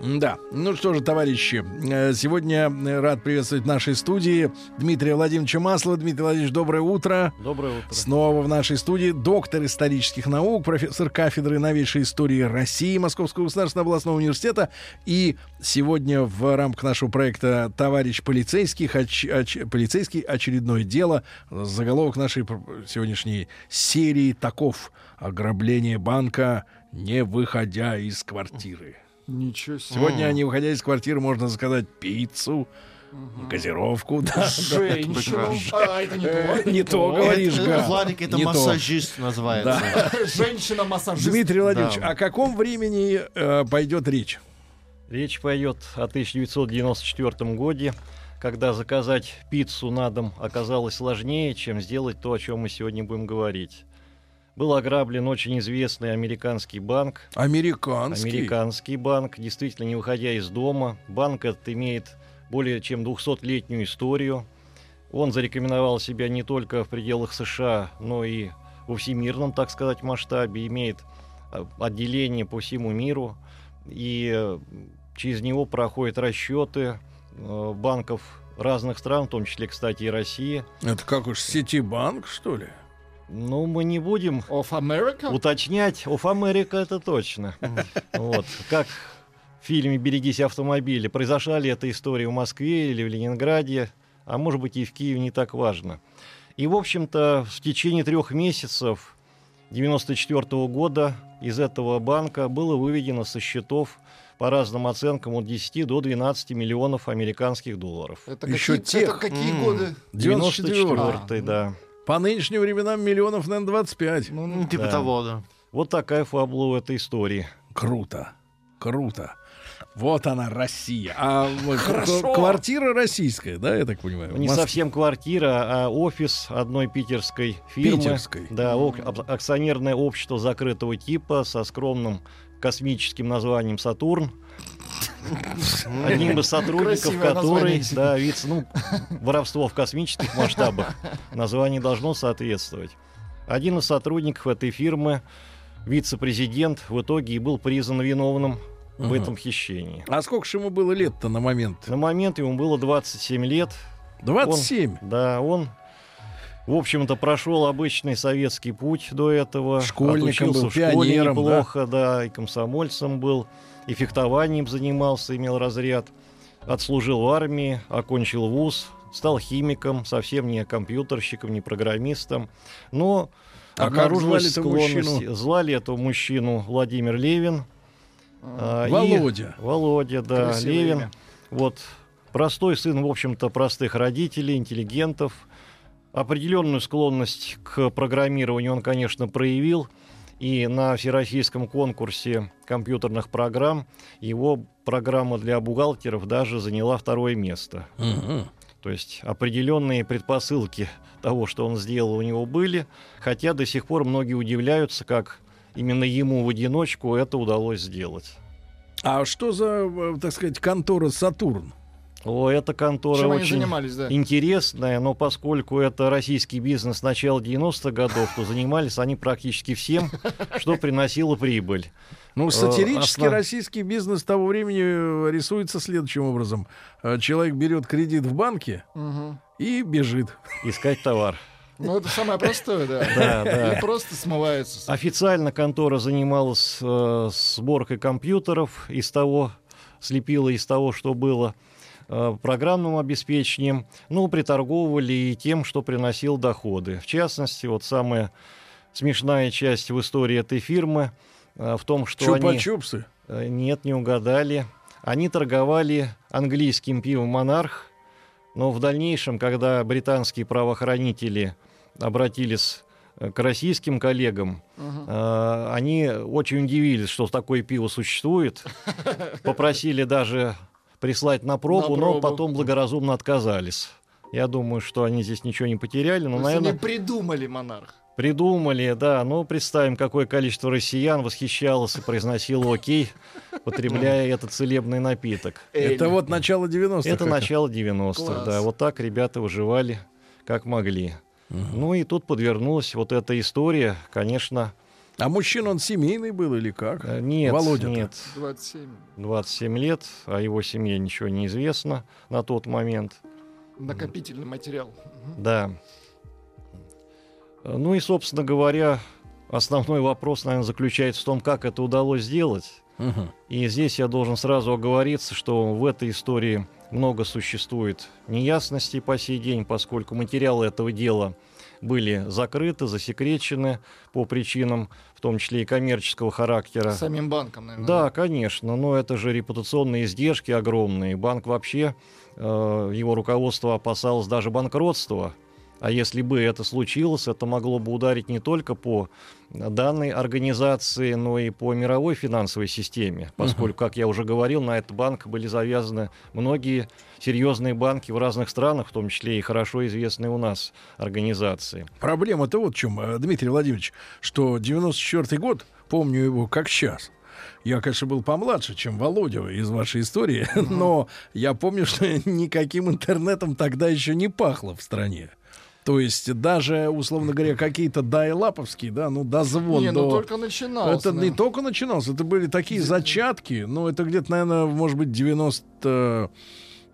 Да, ну что же, товарищи, э, сегодня э, рад приветствовать в нашей студии Дмитрия Владимировича Маслова. Дмитрий Владимирович, доброе утро. Доброе утро. Снова в нашей студии доктор исторических наук, профессор кафедры новейшей истории России Московского государственного областного университета. И сегодня в рамках нашего проекта «Товарищ полицейский», оч, оч, полицейский очередное дело. Заголовок нашей сегодняшней серии таков. Ограбление банка, не выходя из квартиры. Ничего себе. Сегодня, не выходя из квартиры, можно заказать пиццу, газировку. Да, Женщину. А, это не то. Не то говоришь, Это, Га. Владик, это массажист называется. Женщина-массажист. Дмитрий Владимирович, о каком времени э, пойдет речь? Речь пойдет о 1994 годе, когда заказать пиццу на дом оказалось сложнее, чем сделать то, о чем мы сегодня будем говорить. Был ограблен очень известный американский банк. Американский. Американский банк, действительно не выходя из дома. Банк этот имеет более чем 200-летнюю историю. Он зарекомендовал себя не только в пределах США, но и во всемирном, так сказать, масштабе. Имеет э, отделение по всему миру. И э, через него проходят расчеты э, банков разных стран, в том числе, кстати, и России. Это как уж Ситибанк, что ли? Ну, мы не будем Of America? уточнять. Оф Америка это точно. Вот. Как в фильме «Берегись автомобиля». Произошла ли эта история в Москве или в Ленинграде, а может быть и в Киеве, не так важно. И, в общем-то, в течение трех месяцев 94 года из этого банка было выведено со счетов по разным оценкам от 10 до 12 миллионов американских долларов. Это Еще какие, тех. это какие годы? 94 А, да. По нынешним временам миллионов, наверное, 25. Ну, Типа того, да. Вот такая фабула у этой истории. Круто. Круто. Вот она, Россия. А Хорошо. квартира российская, да, я так понимаю? Не совсем квартира, а офис одной питерской фирмы. Питерской. Да, акционерное общество закрытого типа со скромным космическим названием «Сатурн». Одним из сотрудников, Красивое который, название. да, вид, ну, воровство в космических масштабах, название должно соответствовать. Один из сотрудников этой фирмы, вице-президент, в итоге и был признан виновным в этом хищении. А сколько же ему было лет-то на момент? На момент ему было 27 лет, 27. Да, он, в общем-то, прошел обычный советский путь до этого. Школьником Отучился был, в школе пионером, да? неплохо, да? и комсомольцем был, и фехтованием занимался, имел разряд. Отслужил в армии, окончил вуз, стал химиком, совсем не компьютерщиком, не программистом. Но А обнаружилась этого склонность. мужчину? Звали этого мужчину Владимир Левин. А, и- Володя. Володя, да, Красивое Левин. имя. Вот простой сын, в общем-то, простых родителей, интеллигентов. Определенную склонность к программированию он, конечно, проявил. И на всероссийском конкурсе компьютерных программ его программа для бухгалтеров даже заняла второе место. Мгм. То есть определенные предпосылки того, что он сделал, у него были. Хотя до сих пор многие удивляются, как именно ему в одиночку это удалось сделать. А что за, э, так сказать, контора «Сатурн»? О, эта контора Чем очень занимались, да? интересная, но поскольку это российский бизнес начала 90-х годов, то занимались они практически всем, что приносило прибыль. Ну, Э, сатирический основ- российский бизнес того времени э, рисуется следующим образом. Э, Человек берет кредит в банке Мгм. и бежит. Искать товар. Ну, это самое простое, да. Да, да. И просто смывается. Официально контора занималась э, сборкой компьютеров из того, слепила из того, что было, программным обеспечением, ну, приторговывали и тем, что приносил доходы. В частности, вот самая смешная часть в истории этой фирмы э, в том, что они... Чупа-чупсы. Э, Нет, не угадали. Они торговали английским пивом «Монарх», но в дальнейшем, когда британские правоохранители обратились э, к российским коллегам, э, они очень удивились, что такое пиво существует, попросили даже прислать на пробу, На но пробу. потом благоразумно отказались. Я думаю, что они здесь ничего не потеряли, но, То наверное, они придумали монарх. придумали, да. Ну, представим, какое количество россиян восхищалось и произносило окей, потребляя этот целебный напиток. Это вот начало 90-х. Это начало 90-х, Класс. да. Вот так ребята выживали, как могли. Ну и тут подвернулась вот эта история, конечно, А мужчина он семейный был или как? э, нет, Володя-то. нет, 27. 27 лет, о его семье ничего не известно на тот момент. Накопительный материал. Да. Э, Ну и, собственно говоря, основной вопрос, наверное, заключается в том, как это удалось сделать. Мгм. И здесь я должен сразу оговориться, что в этой истории много существует неясностей по сей день, поскольку материалы этого дела были закрыты, засекречены по причинам, в том числе и коммерческого характера. Самим банком, наверное. Да, конечно, но это же репутационные издержки огромные. Банк вообще, э, его руководство опасалось даже банкротства. А если бы это случилось, это могло бы ударить не только по данной организации, но и по мировой финансовой системе. Поскольку, как я уже говорил, на этот банк были завязаны многие серьезные банки в разных странах, в том числе и хорошо известные у нас организации. Проблема-то вот в чем, э, Дмитрий Владимирович, что 94 год, помню его как сейчас. Я, конечно, был помладше, чем Володя из вашей истории, но я помню, что никаким интернетом тогда еще не пахло в стране. То есть даже, условно говоря, какие-то дайлаповские, да, ну, дозвон Не, до... ну только начинался. Это не только начинался, это были такие зачатки, ну, это где-то, наверное, может быть, 90,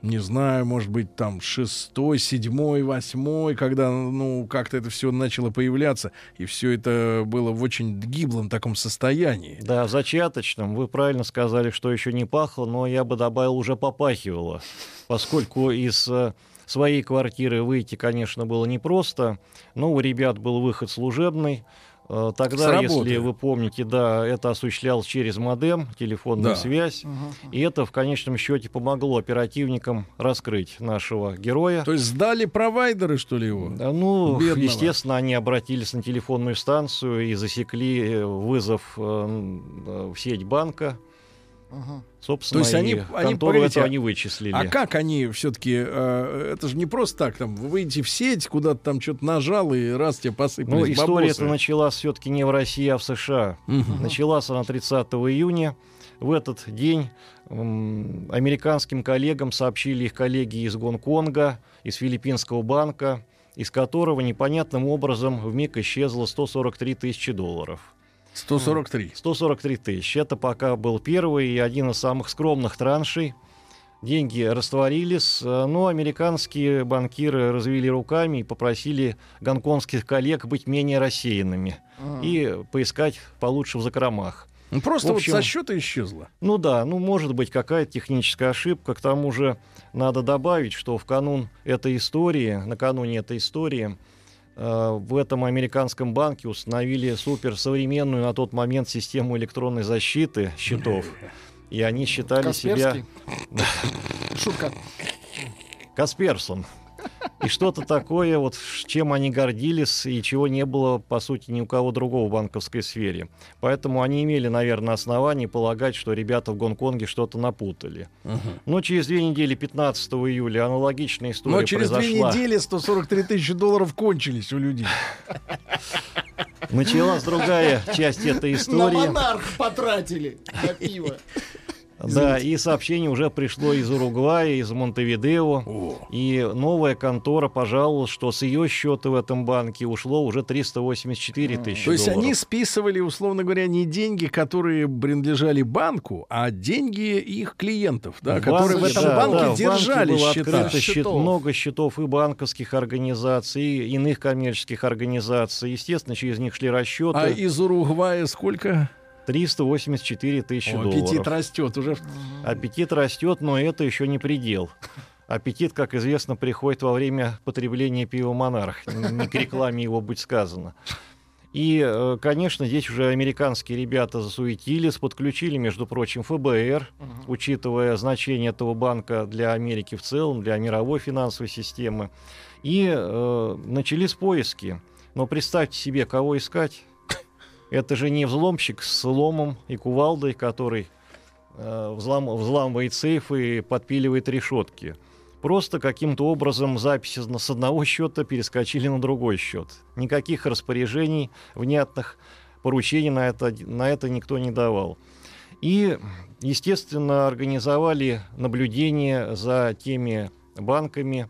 не знаю, может быть, там, шестой, седьмой, восьмой, когда, ну, как-то это все начало появляться, и все это было в очень гиблом таком состоянии. Да, зачаточном. Вы правильно сказали, что еще не пахло, но я бы добавил, уже попахивало. Поскольку из э, своей квартиры выйти, конечно, было непросто, но у ребят был выход служебный. Э, Тогда, если вы помните, да, это осуществлялось через модем, телефонную Да. связь. И это в конечном счете помогло оперативникам раскрыть нашего героя. То есть сдали провайдеры, что ли, его? Да, Ну, Бедного. естественно, они обратились на телефонную станцию и засекли э, вызов э, в сеть банка. Ага. Собственно, То есть они- они, погодите, эту они вычислили. А как они все-таки, это же не просто так, там, вы выйдете в сеть, куда-то там что-то нажал, и раз тебе посыпались Ну, история бабосы. эта началась все-таки не в России, а в США. Мгм. Началась она 30 июня. В этот день м, американским коллегам сообщили их коллеги из Гонконга, из филиппинского банка, из которого непонятным образом в миг исчезло 143 тысячи долларов. 143. 143 тысячи. Это пока был первый и один из самых скромных траншей. Деньги растворились, э, но американские банкиры развели руками и попросили гонконгских коллег быть менее рассеянными Ага. и поискать получше в закромах. Ну, просто В общем- вот со счета исчезло. Ну да, ну может быть какая-то техническая ошибка. К тому же надо добавить, что в канун этой истории, накануне этой истории, в этом американском банке установили суперсовременную на тот момент систему электронной защиты счетов. И они считали себя Касперский. Шутка. Касперсон. И что-то такое, вот чем они гордились и чего не было, по сути, ни у кого другого в банковской сфере. Поэтому они имели, наверное, основания полагать, что ребята в Гонконге что-то напутали. Но через две недели, 15 июля, аналогичная история Но через две произошла. недели 143 тысячи долларов кончились у людей. Началась другая часть этой На истории. монарх потратили на пиво. Да, и сообщение уже пришло из Уругвая, из Монтевидео. И новая контора пожаловалась, что с ее счета в этом банке ушло уже 384 тысячи То есть долларов. они списывали, условно говоря, не деньги, которые принадлежали банку, а деньги их клиентов, да, В которые в банке, этом да, банке да, в держали было счета. открыто счет- много счетов и банковских организаций, и иных коммерческих организаций. Естественно, через них шли расчеты. А из Уругвая сколько? 384 тысячи О, долларов. аппетит растет уже. Аппетит растет, но это еще не предел. Аппетит, как известно, приходит во время потребления пива «Монарх». Не к рекламе его быть сказано. И, э, конечно, здесь уже американские ребята засуетились, подключили, между прочим, ФБР, учитывая значение этого банка для Америки в целом, для мировой финансовой системы. И э, начались поиски. Но представьте себе, кого искать. Это же не взломщик с ломом и кувалдой, который э, взлам- взламывает сейфы и подпиливает решетки. Просто каким-то образом записи с одного счета перескочили на другой счет. Никаких распоряжений внятных, поручений на это, на это никто не давал. И, естественно, организовали наблюдение за теми банками,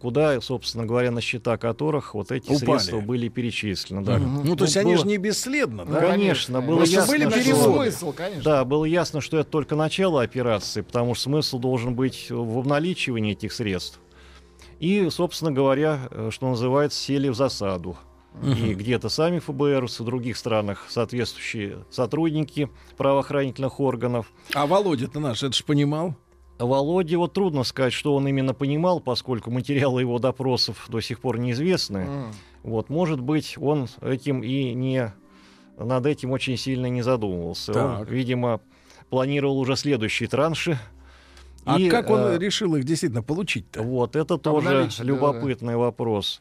куда, собственно говоря, на счета которых вот эти Упали. средства были перечислены. Да. Ну, то есть они было- же не бесследно, Ну, да? конечно, было Просто ясно, были что- переводы. Смысл, конечно. Да, было ясно, что это только начало операции, потому что смысл должен быть в обналичивании этих средств. И, собственно говоря, э, что называется, сели в засаду. И где-то сами ФБР, в других странах соответствующие сотрудники правоохранительных органов. А Володя-то наш, это ж понимал. Володе вот трудно сказать, что он именно понимал, поскольку материалы его допросов до сих пор неизвестны. М. Вот, может быть, он этим и не над этим очень сильно не задумывался. Он, Так. видимо, планировал уже следующие транши. А И, как он э, решил их действительно получить-то? Вот, это тоже Обналичить, да, любопытный вопрос.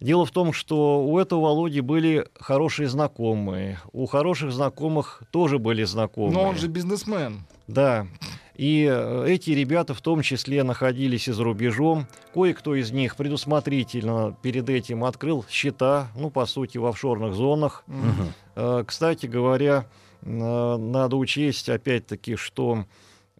Дело в том, что у этого Володи были хорошие знакомые. У хороших знакомых тоже были знакомые. Но он же бизнесмен. Да. И э, эти ребята в том числе находились и за рубежом. Кое-кто из них предусмотрительно перед этим открыл счета, ну, по сути, в офшорных зонах. Э, Кстати говоря, э, надо учесть, опять-таки, что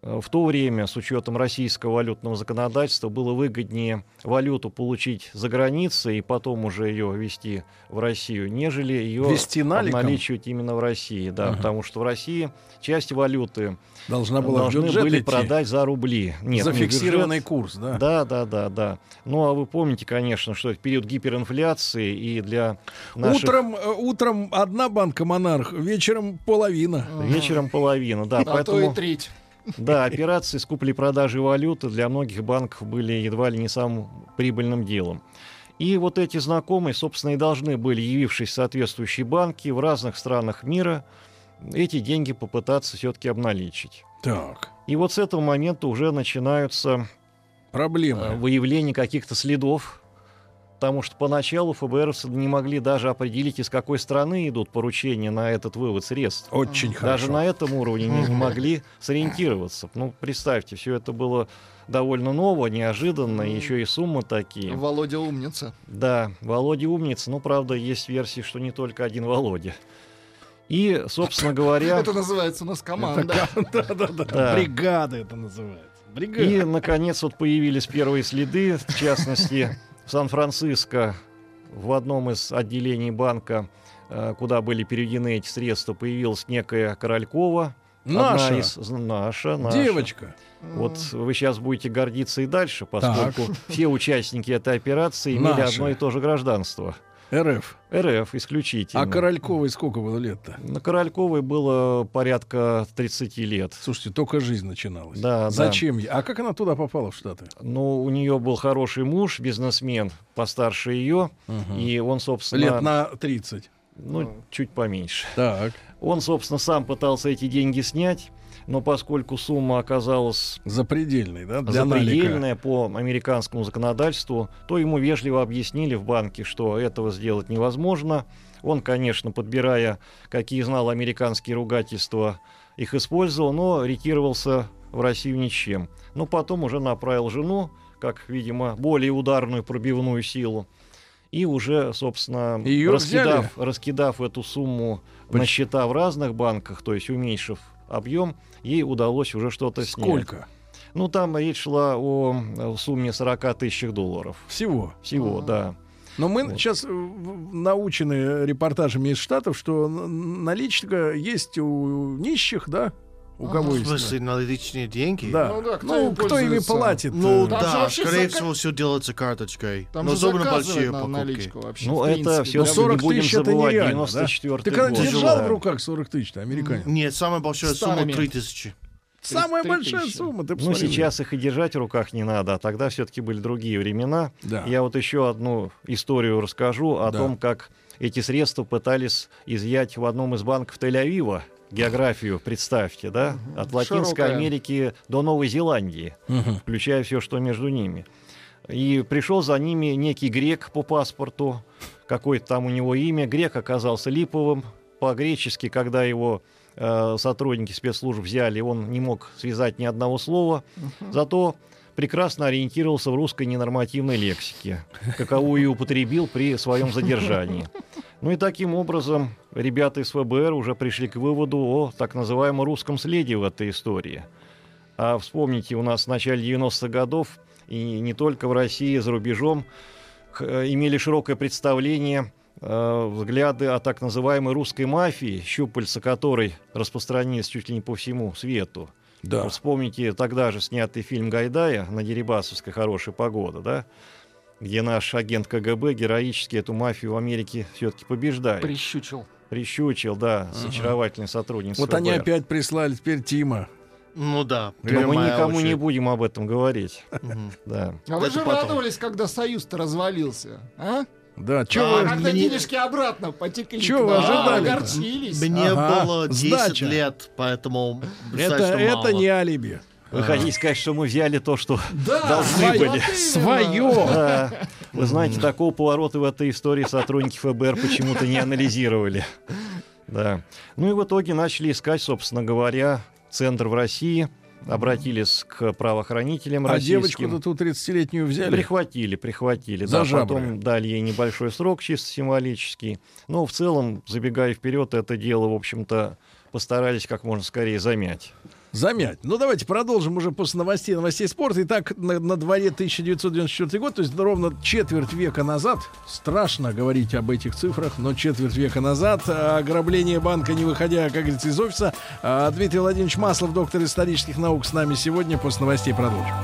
в то время, с учетом российского валютного законодательства, было выгоднее валюту получить за границей и потом уже ее ввести в Россию, нежели ее Везти наликом? обналичивать именно в России. Да, Ага. потому что в России часть валюты Должна была в должны были идти. продать за рубли. Нет, за не в бюджет. курс, да? Да, да, да, да. Ну, а вы помните, конечно, что это период гиперинфляции, и для наших... Утром, э, утром одна банка монарх, вечером половина. Вечером половина, да. А то и поэтому, треть. Да, операции с куплей-продажей валюты для многих банков были едва ли не самым прибыльным делом. И вот эти знакомые, собственно, и должны были, явившись в соответствующие банки в разных странах мира, эти деньги попытаться все-таки обналичить. Так, И вот с этого момента уже начинаются э, проблема. выявление каких-то следов, потому что поначалу ФБРовцы не могли даже определить, из какой страны идут поручения на этот вывод средств. Очень Даже хорошо. на этом уровне не, могли сориентироваться. Ну, представьте, все это было довольно ново, неожиданно, еще и суммы такие. Володя умница. Да, Володя умница, но, правда, есть версии, что не только один Володя. И, собственно говоря... Это называется у нас команда. Да-да-да. Да. Бригада это называется. И, наконец, вот появились первые следы, в частности, в Сан-Франциско, в одном из отделений банка, э, куда были переведены эти средства, появилась некая Королькова. Наша. Одна из, наша, наша. Девочка. Вот вы сейчас будете гордиться и дальше, поскольку все участники этой операции имели Наши. одно и то же гражданство. РФ. РФ исключительно. А Корольковой сколько было лет-то? На Корольковой было порядка 30 лет. Слушайте, только жизнь начиналась. Да, да. Зачем? ей? А как она туда попала, в Штаты? Ну, у нее был хороший муж, бизнесмен, постарше ее, и он, собственно, Лет на 30. ну, чуть поменьше. Так. Он, собственно, сам пытался эти деньги снять, но поскольку сумма оказалась Запредельный, да? Для налика. запредельная по американскому законодательству, то ему вежливо объяснили в банке, что этого сделать невозможно. Он, конечно, подбирая, какие знал американские ругательства, их использовал, но ретировался в Россию ни с чем. Но потом уже направил жену, как, видимо, более ударную пробивную силу. И уже, собственно, Её раскидав, раскидав эту сумму на Поч- счета в разных банках, то есть уменьшив объем, ей удалось уже что-то снять. Сколько? Ну, там речь шла о э, сумме 40 тысяч долларов. Всего. Всего, да. Но мы Вот. сейчас научены репортажами из Штатов, что наличка есть у нищих, да? У кого В есть? смысле, наличные деньги? Да. Ну да, кто Ну, им кто ими платит? Ну э, Там да, скорее всего, все делается карточкой. Там но же особенно большие на покупки. наличку вообще. Ну, в это принципе, все да. 40 не будем тысяч это забывать, нереально, да? 94 Ты когда держал в руках 40 тысяч, американец? Нет, самая большая сумма 3000. Самая 33 большая тысячи. сумма, ты Ну, посмотри. сейчас их и держать в руках не надо, а тогда все-таки были другие времена. Да. Я вот еще одну историю расскажу о Да. том, как эти средства пытались изъять в одном из банков Тель-Авива. Географию представьте, да? От Латинской Широкая. Америки до Новой Зеландии. Мгм. включая все, что между ними. И пришел за ними некий грек по паспорту, какое-то там у него имя. Грек оказался липовым. По-гречески, когда его э, сотрудники спецслужб взяли, он не мог связать ни одного слова. Зато прекрасно ориентировался в русской ненормативной лексике, каковую и употребил при своем задержании. Ну и таким образом ребята из ФБР уже пришли к выводу о так называемом русском следе в этой истории. А вспомните, у нас в начале 90-х годов и не только в России, за рубежом э, имели широкое представление э, взгляды о так называемой русской мафии, щупальца которой распространились чуть ли не по всему свету. Да. Вспомните тогда же снятый фильм Гайдая на Дерибасовской «Хорошая погода», да? Где наш агент КГБ героически эту мафию в Америке все-таки побеждает. Прищучил. Прищучил, да, с очаровательной сотрудницей Вот они ФБР. опять прислали теперь Тима. Ну да. Но мы никому не очередь. будем об этом говорить. Да. А вы Это же потом. радовались, когда Союз-то развалился, а? Да, чё Да, вы- А когда мне- денежки обратно потекли. Чё вы Да, ожидали-то? огорчились. Мне Ага, было 10 сдача. лет, поэтому это, это не алиби. Вы хотите сказать, что мы взяли то, что Да, должны вот были. именно. Свое. Да. Вы знаете, такого поворота в этой истории сотрудники ФБР почему-то не анализировали. Да. Ну и в итоге начали искать, собственно говоря, центр в России, обратились к правоохранителям А российским. девочку-то ту 30-летнюю взяли. Прихватили, прихватили. За да, жабры. потом дали ей небольшой срок, чисто символический. Но в целом, забегая вперед, это дело, в общем-то, постарались как можно скорее замять. Замять. Ну, давайте продолжим уже после новостей, новостей спорта. Итак, на, на дворе 1994 год, то есть ровно четверть века назад, страшно говорить об этих цифрах, но четверть века назад, а, ограбление банка, не выходя, как говорится, из офиса. А, Дмитрий Владимирович Маслов, доктор исторических наук, с нами сегодня. После новостей продолжим.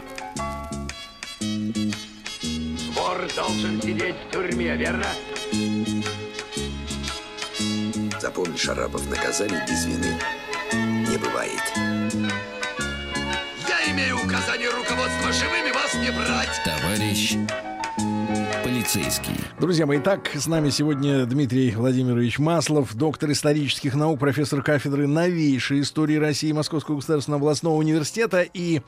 Вор должен сидеть в тюрьме, верно? Запомни, Шарапов, наказаний без вины не бывает. Я имею указание руководства живыми вас не брать. Товарищ полицейский. Друзья мои, итак, с нами сегодня Дмитрий Владимирович Маслов, доктор исторических наук, профессор кафедры новейшей истории России Московского государственного областного университета. И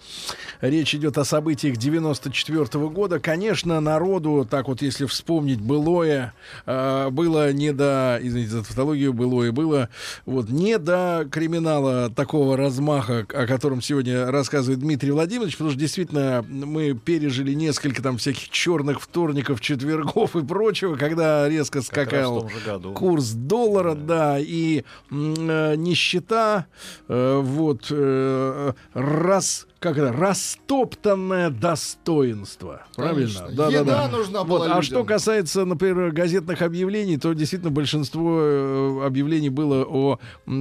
речь идет о событиях 94 года. Конечно, народу, так вот, если вспомнить былое, э, было не до, извините за тавтологию, былое было, вот, не до криминала такого размаха, о котором сегодня рассказывает Дмитрий Владимирович, потому что действительно мы пережили несколько там всяких черных вторников, четвергов и прочего, когда резко скакал курс доллара, да, и м, э, нищета, э, вот, э, раз, как это, растоптанное достоинство. Правильно? Конечно. Да, да, Еда да. нужна Вот, была а что касается, например, газетных объявлений, то действительно большинство э, объявлений было о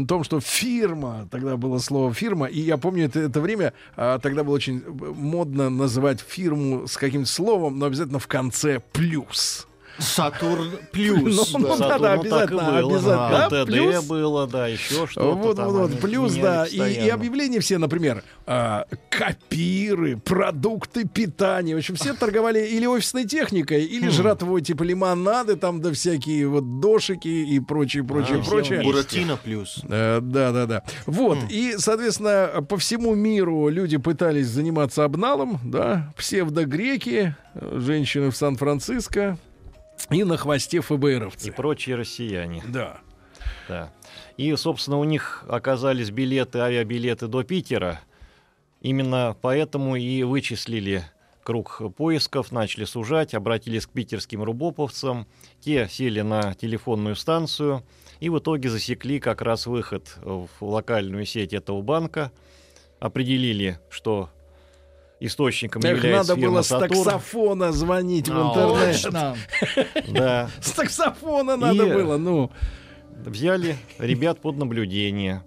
том, что фирма, тогда было слово фирма, и я помню это, это время, а, тогда было очень модно называть фирму с каким-то словом, но обязательно в конце плюс. Сатурн плюс. Ну, ну, Сатурн, да, да, обязательно, обязательно. Да, плюс. было, да, еще что-то Вот, вот, вот, плюс, да, и, объявления все, например, а, копиры, продукты питания, в общем, все торговали или офисной техникой, или жратвой, типа лимонады, там, да всякие вот дошики и прочее, прочее, А, прочее. Буратино плюс. Э, Да, да, да. Вот. И, соответственно, по всему миру люди пытались заниматься обналом, да, псевдогреки, женщины в Сан-Франциско и на хвосте И ФБРовцы. прочие россияне. Да. Да. И, собственно, у них оказались билеты, авиабилеты до Питера. Именно поэтому и вычислили круг поисков, начали сужать, обратились к питерским рубоповцам. Те сели на телефонную станцию и в итоге засекли как раз выход в локальную сеть этого банка. Определили, что источником является надо фирма было с таксофона звонить в интернет. Точно. Да. С таксофона надо И- было, ну. Взяли ребят под наблюдение.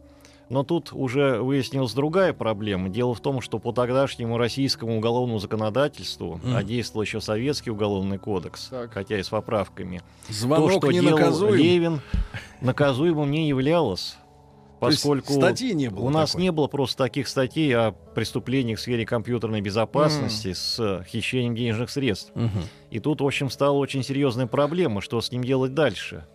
Но тут уже выяснилась другая проблема. Дело в том, что по тогдашнему российскому уголовному законодательству, а действовал еще советский уголовный кодекс, Так. хотя и с поправками, Звонок то, что делал наказуем. Левин, наказуемым не являлось. Поскольку статьи не было у нас такой. не было просто таких статей о преступлениях в сфере компьютерной безопасности с хищением денежных средств. Мгм. И тут, в общем, стала очень серьезная проблема, что с ним делать дальше.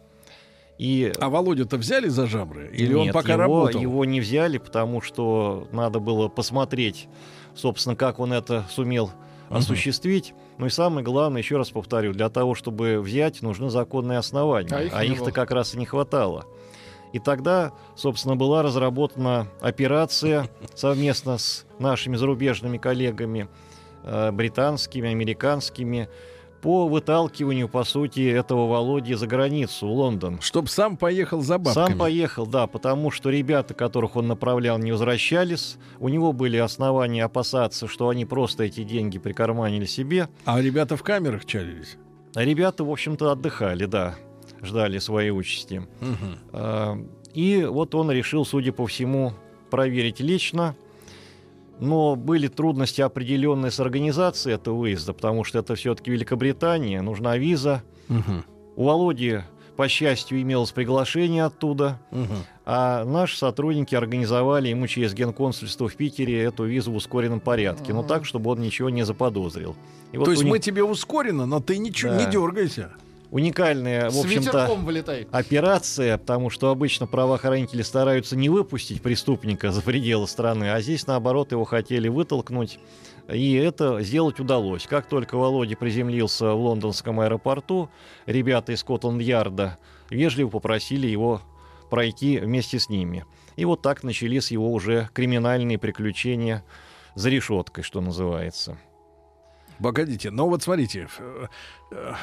И А Володю-то взяли за жабры? Или он нет, пока его, работал? его не взяли, потому что надо было посмотреть, собственно, как он это сумел осуществить. Ну и самое главное, еще раз повторю, для того, чтобы взять, нужны законные основания. А их А их-то как раз и не хватало. И тогда, собственно, была разработана операция совместно с нашими зарубежными коллегами, э, британскими, американскими по выталкиванию, по сути, этого Володи за границу, в Лондон. Чтоб сам поехал за бабками. Сам поехал, да, потому что ребята, которых он направлял, не возвращались. У него были основания опасаться, что они просто эти деньги прикарманили себе. А ребята в камерах чалились. Ребята, в общем-то, отдыхали, да, ждали своей участи. А, И вот он решил, судя по всему, проверить лично. Но были трудности определенные с организацией этого выезда, потому что это все-таки Великобритания, нужна виза. Мгм. У Володи, по счастью, имелось приглашение оттуда, Мгм. а наши сотрудники организовали ему через генконсульство в Питере эту визу в ускоренном порядке, но так, чтобы он ничего не заподозрил. И вот То есть уни- мы тебе ускорено, но ты ничего Да. не дергайся. Уникальная, в общем-то, операция, потому что обычно правоохранители стараются не выпустить преступника за пределы страны, а здесь, наоборот, его хотели вытолкнуть. И это сделать удалось. Как только Володя приземлился в лондонском аэропорту, ребята из Скотланд-Ярда вежливо попросили его пройти вместе с ними. И вот так начались его уже криминальные приключения за решеткой, что называется. Погодите, но вот смотрите, э, э,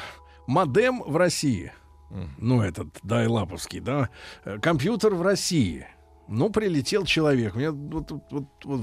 модем в России, ну этот дайлаповский, да, э, компьютер в России. Ну, прилетел человек. У меня вот- вот- вот- вот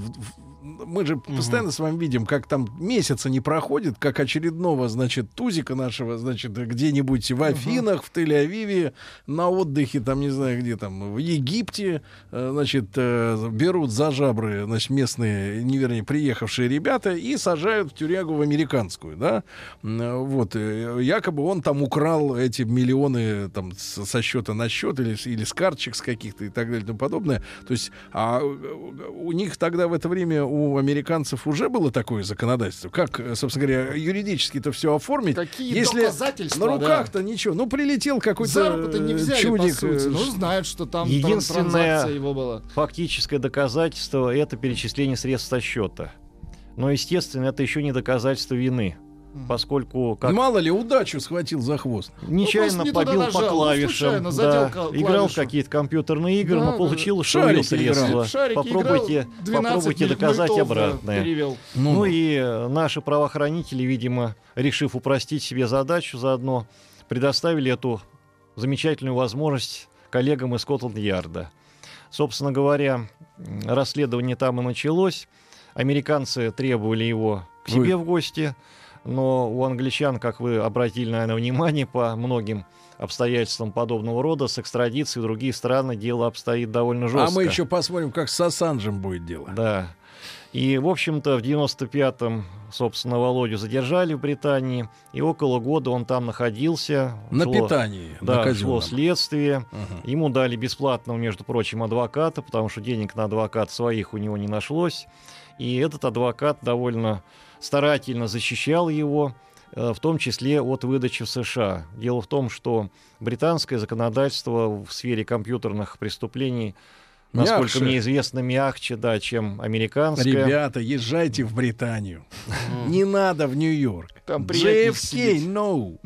мы же постоянно с вами видим, как там месяца не проходит, как очередного, значит, тузика нашего, значит, где-нибудь в Афинах, в Тель-Авиве, на отдыхе, там, не знаю где там, в Египте, э, значит, э, берут за жабры, значит, местные, не вернее, приехавшие ребята и сажают в тюрягу в американскую, да, э, вот, якобы он там украл эти миллионы там со счета на счет или, или с карточек с каких-то и так далее и тому подобное. То есть, а у них тогда в это время у американцев уже было такое законодательство. Как, собственно говоря, юридически это все оформить? Какие Если доказательства, на руках-то ничего. Ну, прилетел какой-то не взяли, чудик. по сути. э, Ну, знают, что там Единственное- транзакция его была. Фактическое доказательство — это перечисление средств со счета. Но, естественно, это еще не доказательство вины, поскольку как Мало ли, удачу схватил за хвост. нечаянно просто не побил нажал, по ну, клавишам, задел да, играл в какие-то компьютерные игры, Да, но да. Шарики вывел средства. шарики Попробуйте, играл, 12 попробуйте доказать да, обратное. перевел. Ну, и э, наши правоохранители, видимо, решив упростить себе задачу заодно, предоставили эту замечательную возможность коллегам из Скотланд-Ярда. Собственно говоря, расследование там и началось. Американцы требовали его к себе в гости, но у англичан, как вы обратили, наверное, внимание, по многим обстоятельствам подобного рода, с экстрадицией в другие страны дело обстоит довольно жестко. А мы еще посмотрим, как с Ассанжем будет дело. Да. И, в общем-то, в 95-м, собственно, Володю задержали в Британии, и около года он там находился. На Шло- питании. на Да, шло казенном. следствие. Мгм. Ему дали бесплатного, между прочим, адвоката, потому что денег на адвокат своих у него не нашлось. И этот адвокат довольно старательно защищал его, э, в том числе от выдачи в США. Дело в том, что британское законодательство в сфере компьютерных преступлений, насколько Мягче. мне известно, мягче, да, чем американское. Ребята, езжайте в Британию. Не надо в Нью-Йорк. Там JFK, no.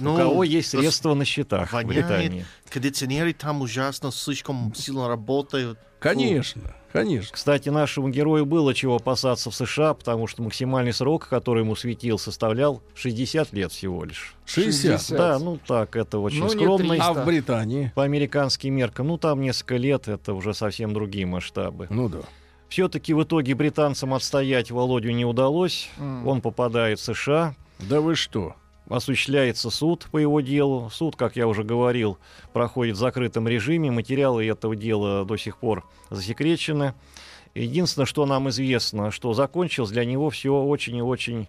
Ну, У кого есть средства на счетах в. Британии. Кондиционеры там ужасно, слишком сильно работают. Конечно, конечно. Кстати, нашему герою было чего опасаться в США, потому что максимальный срок, который ему светил, составлял 60 лет всего лишь. 60. 60. Да, ну так, это очень Ну, скромно. 300. А в Британии? По американским меркам, ну там несколько лет, это уже совсем другие масштабы. Ну да. Все-таки в итоге британцам отстоять Володю не удалось. М. Он попадает в США, Да вы что? Осуществляется суд по его делу. Суд, как я уже говорил, проходит в закрытом режиме. Материалы этого дела до сих пор засекречены. Единственное, что нам известно, что закончилось для него все очень и очень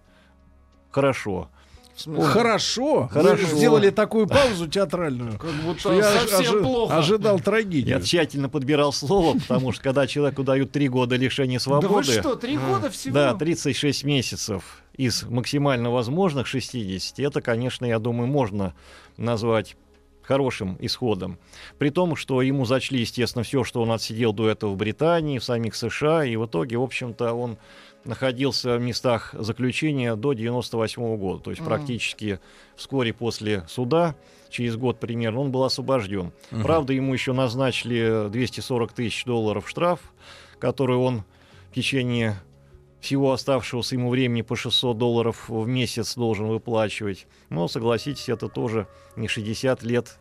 хорошо. Хорошо. Хорошо. Вы сделали такую паузу театральную. Как будто я совсем ожи- плохо. ожидал Я трагедию. тщательно подбирал слово, потому что когда человеку дают три года лишения Да вы свободы, что, три года всего? да, 36 месяцев из максимально возможных 60, это, конечно, я думаю, можно назвать хорошим исходом. При том, что ему зачли, естественно, все, что он отсидел до этого в Британии, в самих США, и в итоге, в общем-то, он находился в местах заключения до 98 года, то есть Мгм. практически вскоре после суда, через год примерно, он был освобожден. Правда, ему еще назначили 240 тысяч долларов штраф, который он в течение всего оставшегося ему времени по 600 долларов в месяц должен выплачивать. Но, согласитесь, это тоже не 60 лет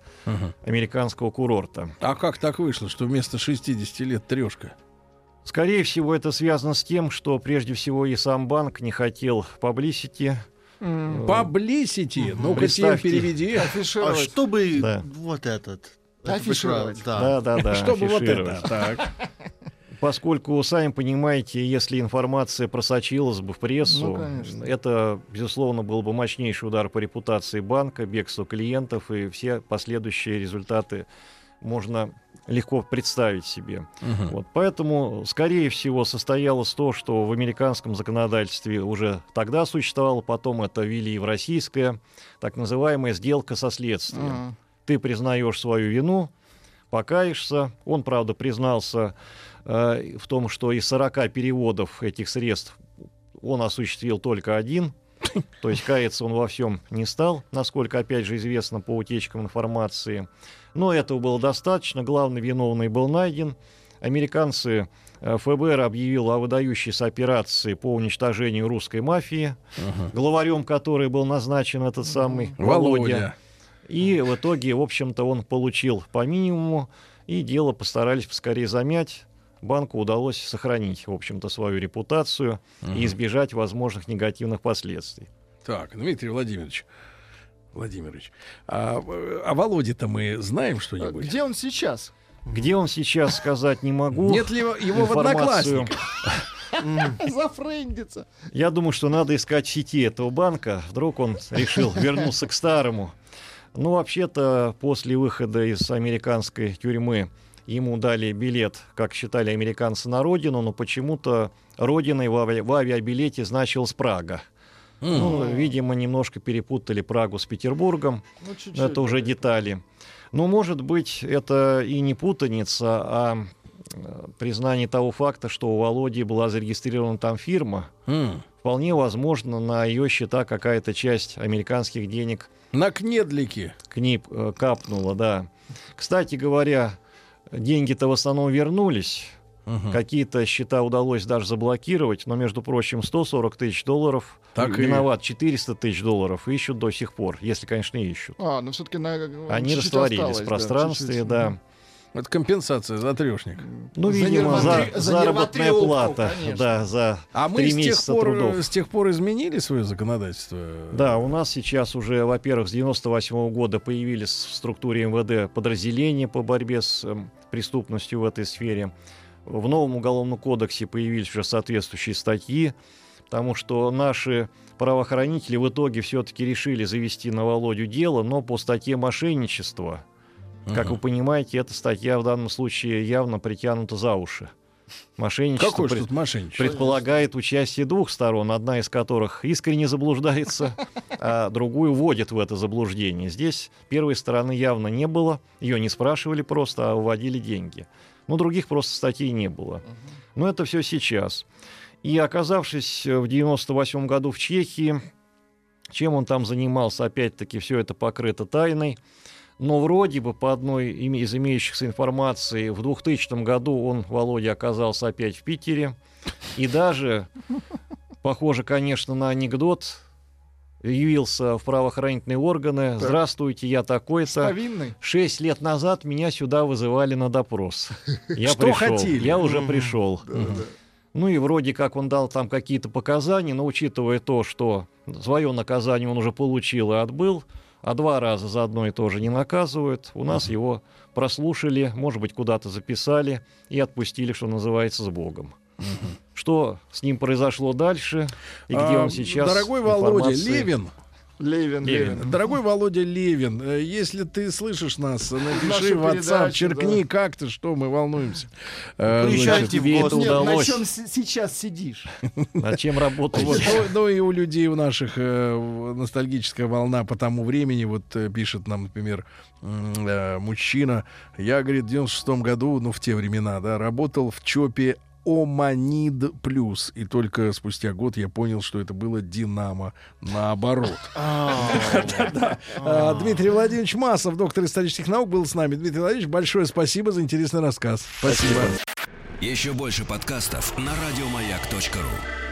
американского курорта. А как так вышло, что вместо 60 лет трешка? Скорее всего, это связано с тем, что прежде всего и сам банк не хотел паблисити. Паблисити. Ну-ка, Представьте. Тим, переведи. А Афишировать. чтобы Да. вот этот... Афишировать. Да. Да, да, да. Чтобы вот это. Так. Поскольку, сами понимаете, если информация просочилась бы в прессу, Ну, конечно. это, безусловно, был бы мощнейший удар по репутации банка, бегство клиентов и все последующие результаты можно легко представить себе. Мгм. Вот, поэтому, скорее всего, состоялось то, что в американском законодательстве уже тогда существовало, потом это ввели и в российское, так называемая сделка со следствием Ага. ты признаешь свою вину, покаешься. Он, правда, признался э, в том, что из 40 переводов этих средств он осуществил только один. То есть каяться он во всем не стал, насколько, опять же, известно по утечкам информации. Но этого было достаточно. Главный виновный был найден. Американцы э, ФБР объявил о выдающейся операции по уничтожению русской мафии, главарем которой был назначен этот самый Володя. Володя. И в итоге, в общем-то, он получил по минимуму, и дело постарались поскорее замять. Банку удалось сохранить, в общем-то, свою репутацию и избежать возможных негативных последствий. Так, Дмитрий Владимирович. Владимирович, а, о Володе-то мы знаем А что-нибудь? Где он сейчас? Где он сейчас, сказать не могу. Нет ли его его в Информацию. одноклассниках? Зафрендится. Я думаю, что надо искать в сети этого банка. Вдруг он решил вернуться к старому. Ну, вообще-то, после выхода из американской тюрьмы ему дали билет, как считали американцы, на родину, но почему-то родиной в, ави- в авиабилете значилась Прага. Ну, видимо, немножко перепутали Прагу с Петербургом. Ну, чуть-чуть. Это уже детали. Но, может быть, это и не путаница, а э, признание того факта, что у Володи была зарегистрирована там фирма. М. Вполне возможно, на ее счета какая-то часть американских денег На кнедлике. к ней э, капнула, да. Кстати говоря, деньги-то в основном вернулись. Мгм. Какие-то счета удалось даже заблокировать, но, между прочим, 140 тысяч долларов Так и- виноват, 400 тысяч долларов ищут до сих пор, если, конечно, ищут. А, ну все-таки на... Они растворились осталось, в да, пространстве, чуть-чуть. да. Это компенсация за трешник. Ну, За видимо, за, за заработная плата, конечно. да, за А мы три с тех, месяца пор, трудов. с тех пор изменили свое законодательство? Да, у нас сейчас уже, во-первых, с 98 года появились в структуре МВД подразделения по борьбе с эм, преступностью в этой сфере. В новом уголовном кодексе появились уже соответствующие статьи, потому что наши правоохранители в итоге все-таки решили завести на Володю дело, но по статье мошенничества. Как вы понимаете, эта статья в данном случае явно притянута за уши. Мошенничество Какой же пред- мошенничество? предполагает участие двух сторон, одна из которых искренне заблуждается, а другую вводит в это заблуждение. Здесь первой стороны явно не было, ее не спрашивали просто, а вводили деньги. Но других просто статей не было. Но это все сейчас. И оказавшись в 98 году в Чехии, чем он там занимался, опять-таки, все это покрыто тайной. Но вроде бы по одной из имеющихся информации в 2000 году он, Володя, оказался опять в Питере. И даже, похоже, конечно, на анекдот, явился в правоохранительные органы. Здравствуйте, я такой-то. Шесть лет назад меня сюда вызывали на допрос. Я Что пришел. хотели? Я уже пришел. Ну и вроде как он дал там какие-то показания, но учитывая то, что свое наказание он уже получил и отбыл, а два раза за одно и то же не наказывают, у нас его прослушали, может быть, куда-то записали и отпустили, что называется, с Богом. Что с ним произошло дальше и где А, он сейчас? Дорогой Володя, Левин, Левин, Левин. Левин. дорогой Володя Левин, э, если ты слышишь нас, напиши Нашу в WhatsApp, черкни как ты, что мы волнуемся. Э, Приезжайте значит, в тебе это гости. Нет, на удалось. чем с- сейчас сидишь? Над чем работал? Вот, ну, ну и у людей у наших э, ностальгическая волна по тому времени, вот э, пишет нам, например, э, мужчина, я, говорит, в 96 году, ну в те времена, да, работал в ЧОПе Оманид Плюс, и только спустя год я понял, что это было Динамо наоборот. А, Дмитрий Владимирович Масов, доктор исторических наук, был с нами. Дмитрий Владимирович, большое спасибо за интересный рассказ. Спасибо. Еще больше подкастов на радиомаяк.ру.